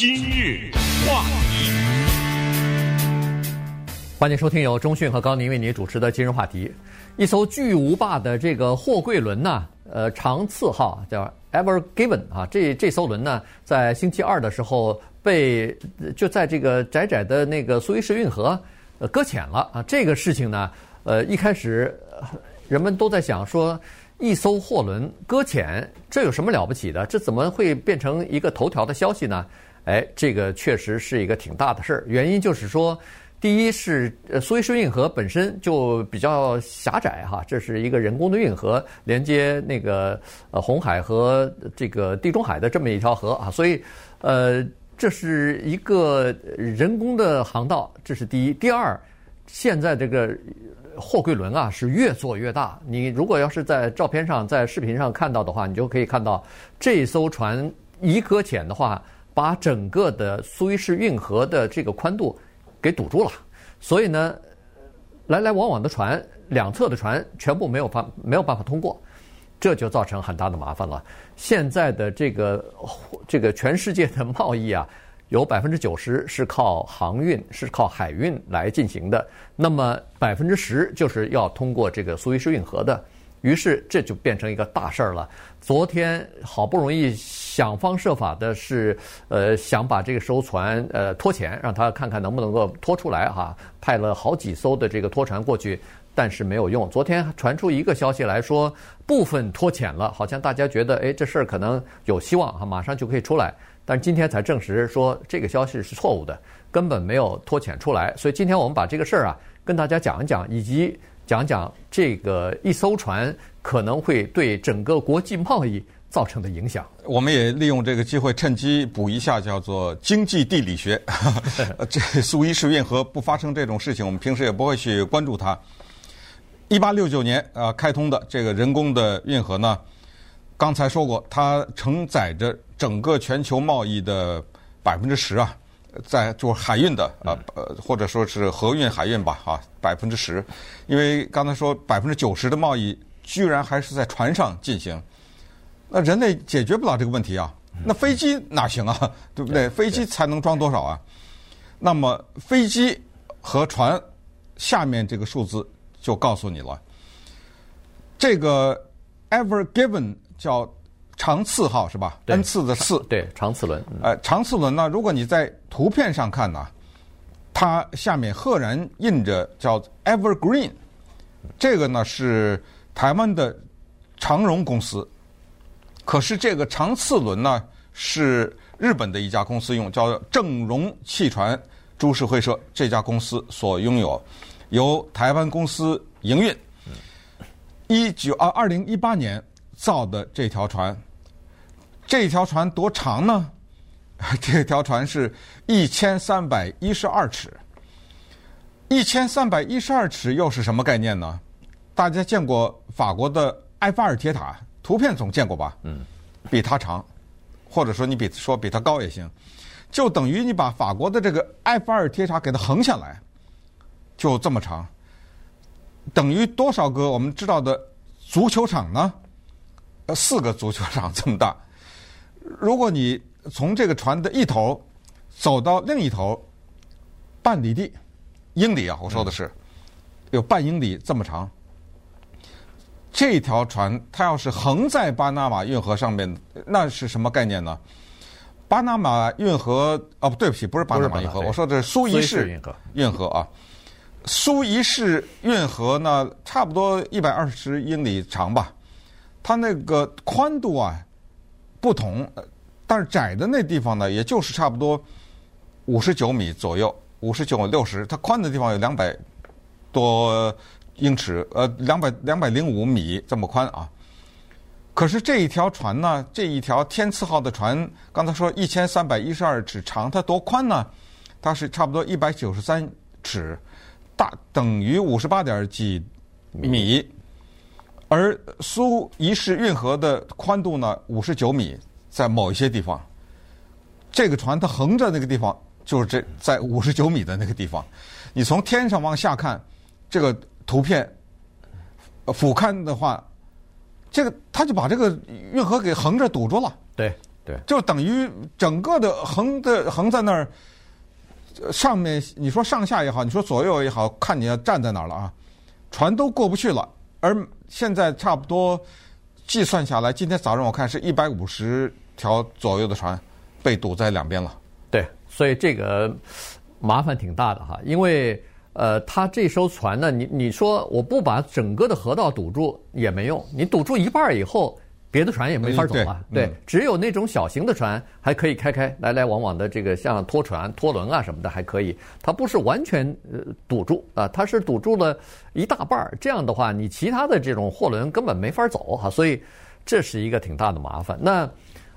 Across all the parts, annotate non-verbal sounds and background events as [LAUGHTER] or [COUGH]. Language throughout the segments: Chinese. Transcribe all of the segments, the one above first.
今日话题，欢迎收听由中讯和高宁为您主持的今日话题。一艘巨无霸的这个货柜轮呢，呃，长赐号叫 Ever Given 啊，这这艘轮呢，在星期二的时候被就在这个窄窄的那个苏伊士运河搁浅了啊。这个事情呢，呃，一开始人们都在想说。一艘货轮搁浅，这有什么了不起的？这怎么会变成一个头条的消息呢？哎，这个确实是一个挺大的事儿。原因就是说，第一是苏伊士运河本身就比较狭窄哈，这是一个人工的运河，连接那个呃红海和这个地中海的这么一条河啊，所以呃这是一个人工的航道，这是第一。第二，现在这个。货柜轮啊，是越做越大。你如果要是在照片上、在视频上看到的话，你就可以看到这艘船一搁浅的话，把整个的苏伊士运河的这个宽度给堵住了。所以呢，来来往往的船，两侧的船全部没有办没有办法通过，这就造成很大的麻烦了。现在的这个这个全世界的贸易啊。有百分之九十是靠航运，是靠海运来进行的。那么百分之十就是要通过这个苏伊士运河的。于是这就变成一个大事儿了。昨天好不容易想方设法的是，呃，想把这个艘船呃拖潜，让他看看能不能够拖出来哈。派了好几艘的这个拖船过去，但是没有用。昨天传出一个消息来说，部分拖潜了，好像大家觉得哎，这事儿可能有希望哈，马上就可以出来。但今天才证实说这个消息是错误的，根本没有拖潜出来。所以今天我们把这个事儿啊跟大家讲一讲，以及讲讲这个一艘船可能会对整个国际贸易造成的影响。我们也利用这个机会趁机补一下，叫做经济地理学。[LAUGHS] 这苏伊士运河不发生这种事情，我们平时也不会去关注它。一八六九年啊开通的这个人工的运河呢，刚才说过，它承载着。整个全球贸易的百分之十啊，在做海运的啊，呃，或者说是河运、海运吧，哈，百分之十。因为刚才说百分之九十的贸易居然还是在船上进行，那人类解决不了这个问题啊。那飞机哪行啊？对不对？飞机才能装多少啊？那么飞机和船下面这个数字就告诉你了，这个 Ever Given 叫。长次号是吧？？n 次的次，对，长次轮。呃，长次轮呢，如果你在图片上看呢，它下面赫然印着叫 Evergreen，这个呢是台湾的长荣公司。可是这个长次轮呢是日本的一家公司用，叫正荣汽船株式会社这家公司所拥有，由台湾公司营运。一九啊，二零一八年造的这条船。这条船多长呢？[LAUGHS] 这条船是一千三百一十二尺。一千三百一十二尺又是什么概念呢？大家见过法国的埃菲尔铁塔，图片总见过吧？嗯，比它长，或者说你比说比它高也行，就等于你把法国的这个埃菲尔铁塔给它横下来，就这么长，等于多少个我们知道的足球场呢？呃，四个足球场这么大。如果你从这个船的一头走到另一头，半里地，英里啊，我说的是有半英里这么长。这条船它要是横在巴拿马运河上面，那是什么概念呢？巴拿马运河哦，不对不起，不是巴拿马运河，我说的是苏伊士运河啊。苏伊士运河呢，差不多一百二十英里长吧，它那个宽度啊。不同，但是窄的那地方呢，也就是差不多五十九米左右，五十九六十。它宽的地方有两百多英尺，呃，两百两百零五米这么宽啊。可是这一条船呢，这一条天赐号的船，刚才说一千三百一十二尺长，它多宽呢？它是差不多一百九十三尺，大等于五十八点几米。而苏伊士运河的宽度呢，五十九米，在某一些地方，这个船它横着那个地方就是这在五十九米的那个地方，你从天上往下看，这个图片俯瞰的话，这个它就把这个运河给横着堵住了。对，对，就等于整个的横的横在那儿，上面你说上下也好，你说左右也好，看你要站在哪儿了啊，船都过不去了。而现在差不多计算下来，今天早上我看是一百五十条左右的船被堵在两边了。对，所以这个麻烦挺大的哈，因为呃，他这艘船呢，你你说我不把整个的河道堵住也没用，你堵住一半以后。别的船也没法走了，对，只有那种小型的船还可以开开来来往往的，这个像拖船、拖轮啊什么的还可以，它不是完全呃堵住啊，它是堵住了一大半儿。这样的话，你其他的这种货轮根本没法走哈，所以这是一个挺大的麻烦。那。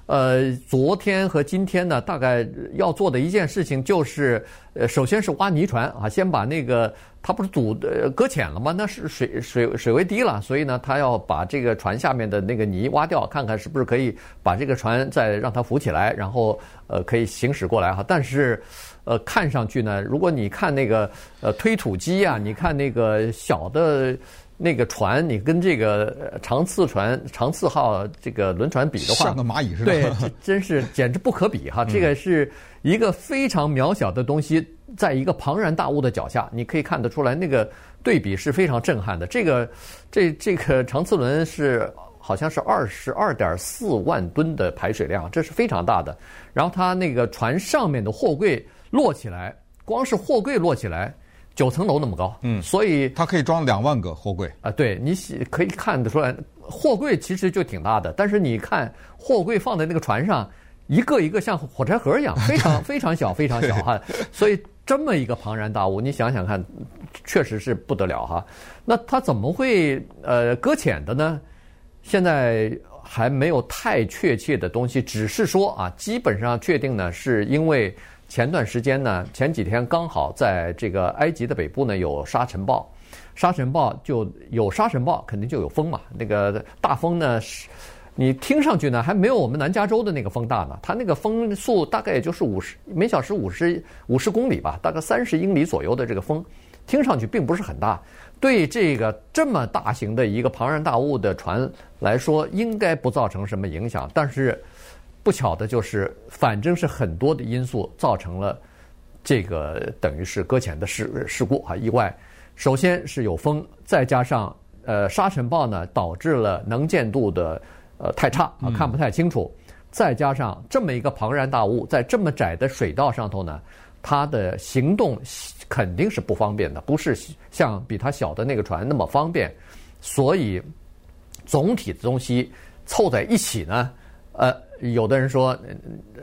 呃，昨天和今天呢，大概要做的一件事情就是，呃，首先是挖泥船啊，先把那个它不是堵的搁浅了吗？那是水水水位低了，所以呢，他要把这个船下面的那个泥挖掉，看看是不是可以把这个船再让它浮起来，然后呃可以行驶过来哈。但是，呃，看上去呢，如果你看那个呃推土机啊，你看那个小的。那个船，你跟这个长次船、长次号这个轮船比的话，像个蚂蚁似的，对，[LAUGHS] 真是简直不可比哈！这个是一个非常渺小的东西，在一个庞然大物的脚下，你可以看得出来，那个对比是非常震撼的。这个这这个长次轮是好像是二十二点四万吨的排水量，这是非常大的。然后它那个船上面的货柜摞起来，光是货柜摞起来。九层楼那么高，嗯，所以它可以装两万个货柜啊。对，你可以看得出来，货柜其实就挺大的。但是你看货柜放在那个船上，一个一个像火柴盒一样，非常 [LAUGHS] 非常小，非常小哈。所以这么一个庞然大物，你想想看，确实是不得了哈。那它怎么会呃搁浅的呢？现在还没有太确切的东西，只是说啊，基本上确定呢，是因为。前段时间呢，前几天刚好在这个埃及的北部呢有沙尘暴，沙尘暴就有沙尘暴，肯定就有风嘛。那个大风呢是，你听上去呢还没有我们南加州的那个风大呢，它那个风速大概也就是五十每小时五十五十公里吧，大概三十英里左右的这个风，听上去并不是很大。对这个这么大型的一个庞然大物的船来说，应该不造成什么影响，但是。不巧的就是，反正是很多的因素造成了这个等于是搁浅的事事故啊意外。首先是有风，再加上呃沙尘暴呢，导致了能见度的呃太差啊，看不太清楚。再加上这么一个庞然大物在这么窄的水道上头呢，它的行动肯定是不方便的，不是像比它小的那个船那么方便。所以总体的东西凑在一起呢，呃。有的人说，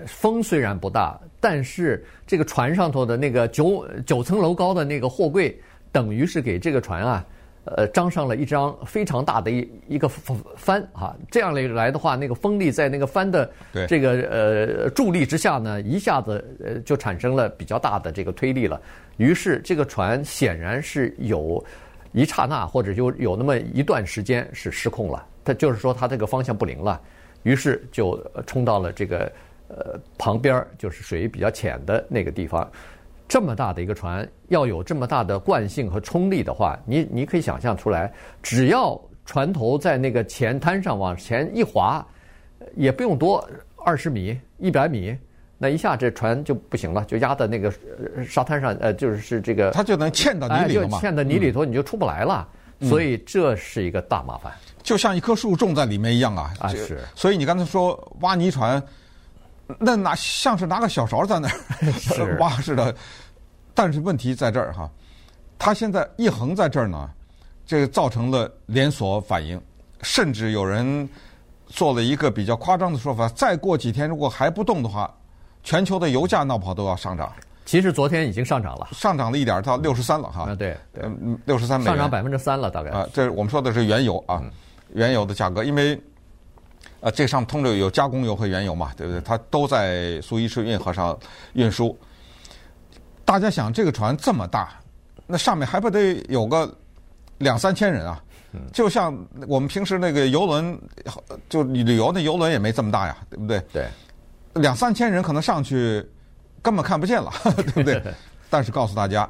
风虽然不大，但是这个船上头的那个九九层楼高的那个货柜，等于是给这个船啊，呃，张上了一张非常大的一一个帆啊。这样来来的话，那个风力在那个帆的这个呃助力之下呢，一下子呃就产生了比较大的这个推力了。于是这个船显然是有一刹那或者就有那么一段时间是失控了，它就是说它这个方向不灵了。于是就冲到了这个呃旁边，就是水比较浅的那个地方。这么大的一个船，要有这么大的惯性和冲力的话，你你可以想象出来，只要船头在那个浅滩上往前一滑，也不用多二十米、一百米，那一下这船就不行了，就压在那个沙滩上，呃，就是这个，它就能嵌到泥里头嘛，就嵌到泥里头，你就出不来了。嗯、所以这是一个大麻烦。就像一棵树种在里面一样啊！啊是，所以你刚才说挖泥船，那拿像是拿个小勺在那儿 [LAUGHS] [LAUGHS] 挖似的。但是问题在这儿哈，它现在一横在这儿呢，这个造成了连锁反应，甚至有人做了一个比较夸张的说法：再过几天如果还不动的话，全球的油价闹不好都要上涨。其实昨天已经上涨了，上涨了一点到六十三了哈。啊，对，嗯，六十三美元，上涨百分之三了，大概。啊，这我们说的是原油啊。嗯原油的价格，因为啊，这上通着有加工油和原油嘛，对不对？它都在苏伊士运河上运输。大家想，这个船这么大，那上面还不得有个两三千人啊？就像我们平时那个游轮，就旅游那游轮也没这么大呀，对不对？对，两三千人可能上去根本看不见了，对不对？但是告诉大家，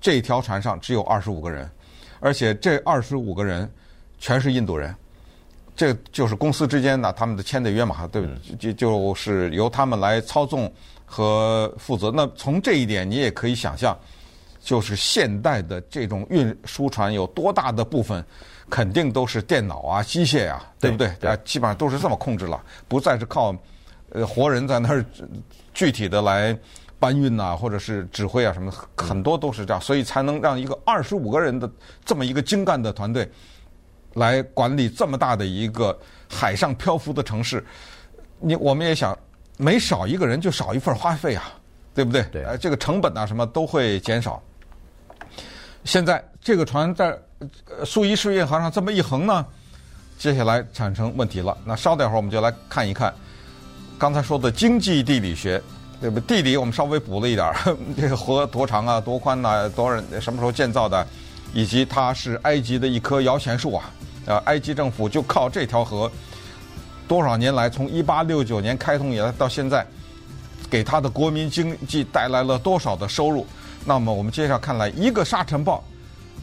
这条船上只有二十五个人，而且这二十五个人。全是印度人，这就是公司之间呢，他们的签的约嘛，对不对？就就是由他们来操纵和负责。那从这一点，你也可以想象，就是现代的这种运输船有多大的部分，肯定都是电脑啊、机械啊，对不对？啊，基本上都是这么控制了，不再是靠呃活人在那儿具体的来搬运啊，或者是指挥啊什么，很多都是这样，所以才能让一个二十五个人的这么一个精干的团队。来管理这么大的一个海上漂浮的城市，你我们也想，每少一个人就少一份花费啊，对不对？对。呃，这个成本啊什么都会减少。现在这个船在苏伊士运河上这么一横呢，接下来产生问题了。那稍等一会儿我们就来看一看刚才说的经济地理学，对不对？地理我们稍微补了一点儿，[LAUGHS] 这个河多长啊，多宽呐，多少什么时候建造的，以及它是埃及的一棵摇钱树啊。呃，埃及政府就靠这条河，多少年来，从一八六九年开通以来到现在，给他的国民经济带来了多少的收入？那么我们接下来看来，一个沙尘暴，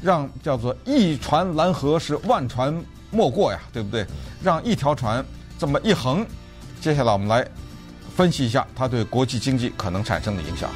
让叫做一船拦河是万船莫过呀，对不对？让一条船这么一横，接下来我们来分析一下它对国际经济可能产生的影响。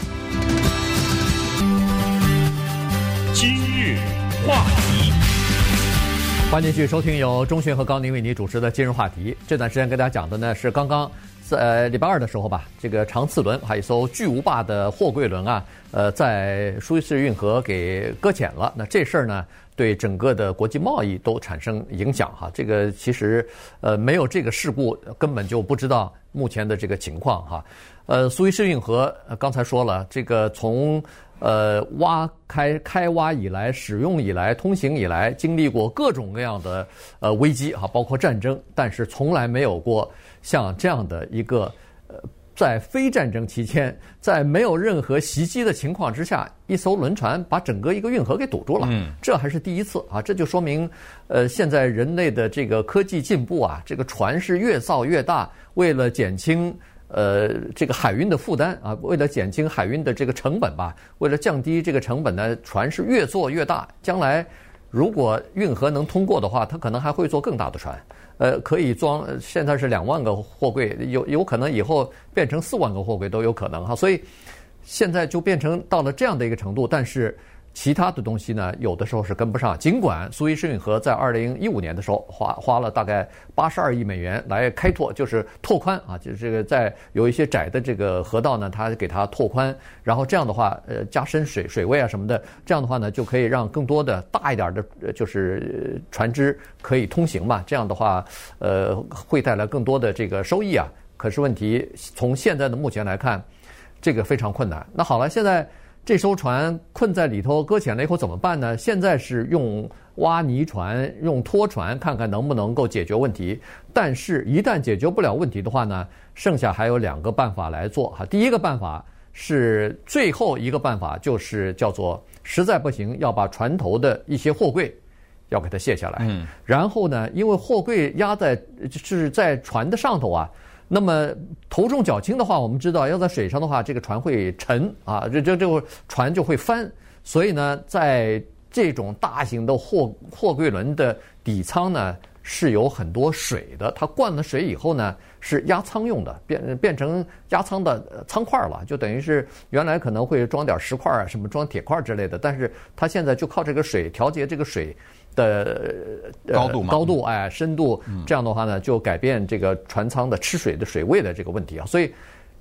欢迎继续收听由钟迅和高宁为你主持的今日话题。这段时间跟大家讲的呢是刚刚在礼拜二的时候吧，这个长次轮还有一艘巨无霸的货柜轮啊，呃，在苏伊士运河给搁浅了。那这事儿呢，对整个的国际贸易都产生影响哈。这个其实呃没有这个事故，根本就不知道目前的这个情况哈。呃，苏伊士运河刚才说了，这个从呃，挖开开挖以来，使用以来，通行以来，经历过各种各样的呃危机哈，包括战争，但是从来没有过像这样的一个呃，在非战争期间，在没有任何袭击的情况之下，一艘轮船把整个一个运河给堵住了。嗯，这还是第一次啊，这就说明呃，现在人类的这个科技进步啊，这个船是越造越大，为了减轻。呃，这个海运的负担啊，为了减轻海运的这个成本吧，为了降低这个成本呢，船是越做越大。将来如果运河能通过的话，它可能还会做更大的船，呃，可以装。现在是两万个货柜，有有可能以后变成四万个货柜都有可能哈。所以现在就变成到了这样的一个程度，但是。其他的东西呢，有的时候是跟不上。尽管苏伊士运河在二零一五年的时候花花了大概八十二亿美元来开拓，就是拓宽啊，就是这个在有一些窄的这个河道呢，它给它拓宽，然后这样的话，呃，加深水水位啊什么的，这样的话呢，就可以让更多的大一点的，就是船只可以通行嘛。这样的话，呃，会带来更多的这个收益啊。可是问题从现在的目前来看，这个非常困难。那好了，现在。这艘船困在里头搁浅了以后怎么办呢？现在是用挖泥船、用拖船，看看能不能够解决问题。但是，一旦解决不了问题的话呢，剩下还有两个办法来做哈。第一个办法是最后一个办法，就是叫做实在不行要把船头的一些货柜要给它卸下来。嗯。然后呢，因为货柜压在是在船的上头啊。那么头重脚轻的话，我们知道要在水上的话，这个船会沉啊，这这这个船就会翻。所以呢，在这种大型的货货柜轮的底舱呢，是有很多水的。它灌了水以后呢，是压舱用的，变变成压舱的舱块了，就等于是原来可能会装点石块啊，什么装铁块之类的，但是它现在就靠这个水调节这个水。的高度嘛，高度哎，深度，这样的话呢，就改变这个船舱的吃水的水位的这个问题啊，所以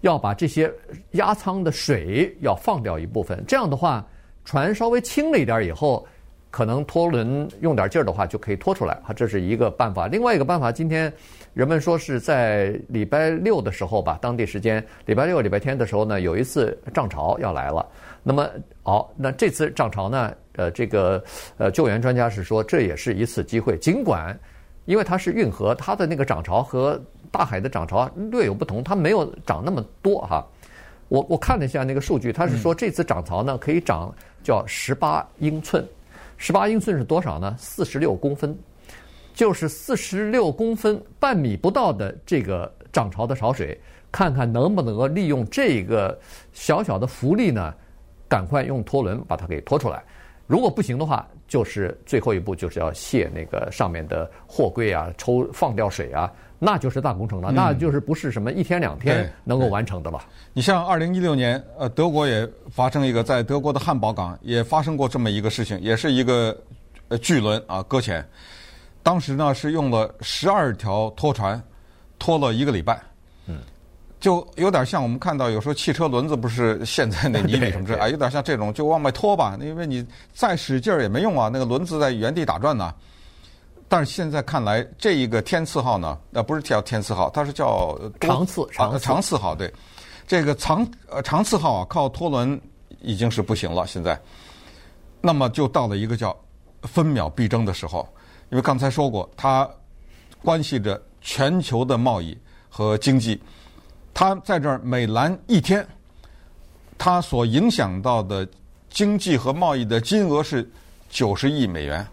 要把这些压舱的水要放掉一部分，这样的话，船稍微轻了一点以后，可能拖轮用点劲儿的话就可以拖出来啊，这是一个办法。另外一个办法，今天人们说是在礼拜六的时候吧，当地时间礼拜六、礼拜天的时候呢，有一次涨潮要来了。那么好，那这次涨潮呢？呃，这个呃，救援专家是说，这也是一次机会。尽管因为它是运河，它的那个涨潮和大海的涨潮略有不同，它没有涨那么多哈。我我看了一下那个数据，它是说这次涨潮呢可以涨叫十八英寸，十八英寸是多少呢？四十六公分，就是四十六公分半米不到的这个涨潮的潮水，看看能不能够利用这个小小的浮力呢？赶快用拖轮把它给拖出来，如果不行的话，就是最后一步就是要卸那个上面的货柜啊，抽放掉水啊，那就是大工程了，嗯、那就是不是什么一天两天能够完成的了。你像二零一六年，呃，德国也发生一个在德国的汉堡港也发生过这么一个事情，也是一个呃巨轮啊搁浅，当时呢是用了十二条拖船拖了一个礼拜。嗯。就有点像我们看到有时候汽车轮子不是陷在那泥里什么之类啊，有点像这种，就往外拖吧，因为你再使劲儿也没用啊，那个轮子在原地打转呢。但是现在看来，这一个天赐号呢，呃，不是叫天赐号，它是叫长赐长啊长赐号，对，这个长呃长赐号啊，靠拖轮已经是不行了，现在，那么就到了一个叫分秒必争的时候，因为刚才说过，它关系着全球的贸易和经济。它在这儿每拦一天，它所影响到的经济和贸易的金额是九十亿美元。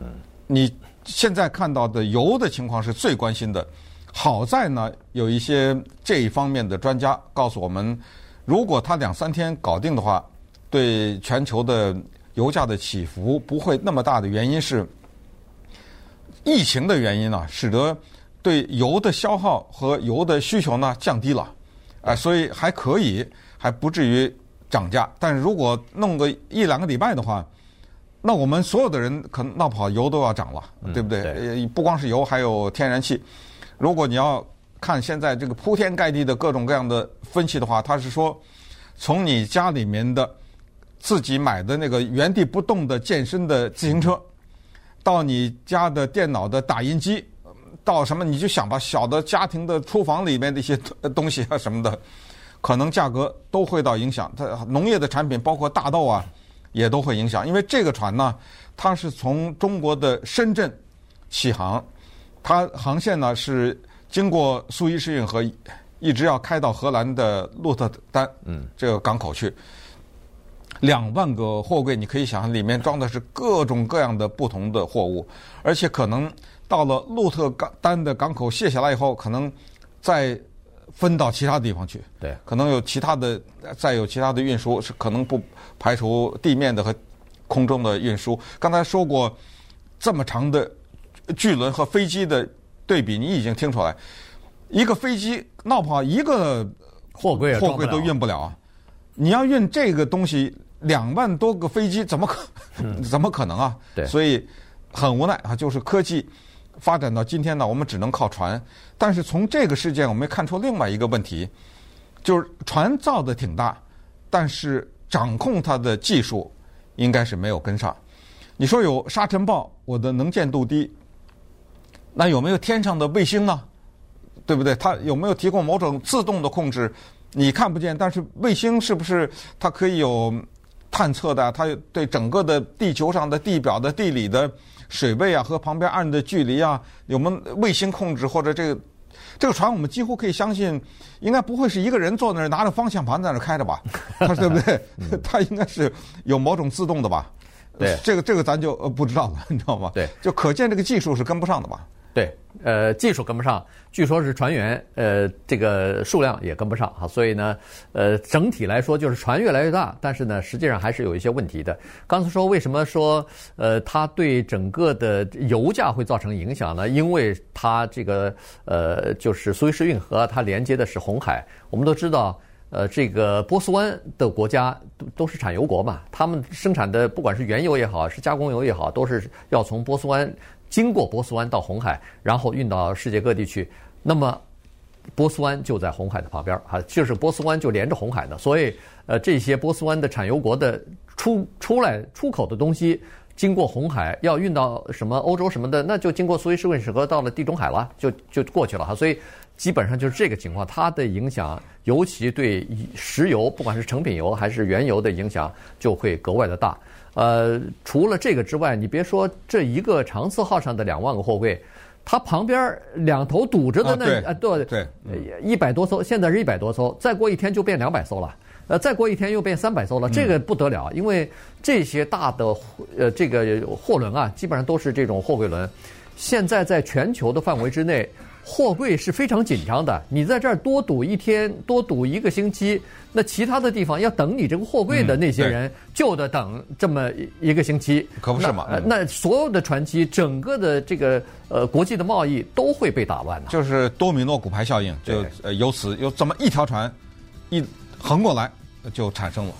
嗯，你现在看到的油的情况是最关心的。好在呢，有一些这一方面的专家告诉我们，如果它两三天搞定的话，对全球的油价的起伏不会那么大的原因是疫情的原因呢，使得。对油的消耗和油的需求呢降低了，啊、呃，所以还可以，还不至于涨价。但是如果弄个一两个礼拜的话，那我们所有的人可能闹不好油都要涨了，对不对？嗯、对，不光是油，还有天然气。如果你要看现在这个铺天盖地的各种各样的分析的话，他是说，从你家里面的自己买的那个原地不动的健身的自行车，到你家的电脑的打印机。到什么你就想吧，小的家庭的厨房里面的一些东西啊什么的，可能价格都会到影响。它农业的产品包括大豆啊，也都会影响。因为这个船呢，它是从中国的深圳起航，它航线呢是经过苏伊士运河，一直要开到荷兰的鹿特丹嗯这个港口去。两万个货柜，你可以想象里面装的是各种各样的不同的货物，而且可能。到了鹿特丹的港口卸下来以后，可能再分到其他地方去。对，可能有其他的，再有其他的运输，是可能不排除地面的和空中的运输。刚才说过，这么长的巨轮和飞机的对比，你已经听出来，一个飞机闹不好一个货柜货柜都运不了啊！你要运这个东西，两万多个飞机怎么可 [LAUGHS] 怎么可能啊？对，所以很无奈啊，就是科技。发展到今天呢，我们只能靠船。但是从这个事件，我们看出另外一个问题，就是船造的挺大，但是掌控它的技术应该是没有跟上。你说有沙尘暴，我的能见度低，那有没有天上的卫星呢？对不对？它有没有提供某种自动的控制？你看不见，但是卫星是不是它可以有探测的？它对整个的地球上的地表的地理的。水位啊，和旁边岸的距离啊，有没有卫星控制或者这个这个船，我们几乎可以相信，应该不会是一个人坐那儿拿着方向盘在那儿开着吧？它 [LAUGHS] 对不对？[LAUGHS] 他应该是有某种自动的吧？对，这个这个咱就呃不知道了，你知道吗？对，就可见这个技术是跟不上的吧？对，呃，技术跟不上，据说是船员，呃，这个数量也跟不上哈，所以呢，呃，整体来说就是船越来越大，但是呢，实际上还是有一些问题的。刚才说为什么说，呃，它对整个的油价会造成影响呢？因为它这个，呃，就是苏伊士运河，它连接的是红海。我们都知道，呃，这个波斯湾的国家都都是产油国嘛，他们生产的不管是原油也好，是加工油也好，都是要从波斯湾。经过波斯湾到红海，然后运到世界各地去。那么，波斯湾就在红海的旁边啊，就是波斯湾就连着红海的。所以，呃，这些波斯湾的产油国的出出来出口的东西，经过红海要运到什么欧洲什么的，那就经过苏伊士运河到了地中海了，就就过去了哈。所以，基本上就是这个情况，它的影响，尤其对石油，不管是成品油还是原油的影响，就会格外的大。呃，除了这个之外，你别说这一个长赐号上的两万个货柜，它旁边两头堵着的那啊对对，一百多艘，现在是一百多艘，再过一天就变两百艘了，呃，再过一天又变三百艘了，这个不得了，因为这些大的呃这个货轮啊，基本上都是这种货柜轮，现在在全球的范围之内，货柜是非常紧张的。你在这儿多堵一天，多堵一个星期，那其他的地方要等你这个货柜的那些人，就得等这么一个星期。可不是嘛？那，那所有的船期，整个的这个呃国际的贸易都会被打乱的。就是多米诺骨牌效应，就呃由此有这么一条船一横过来就产生了。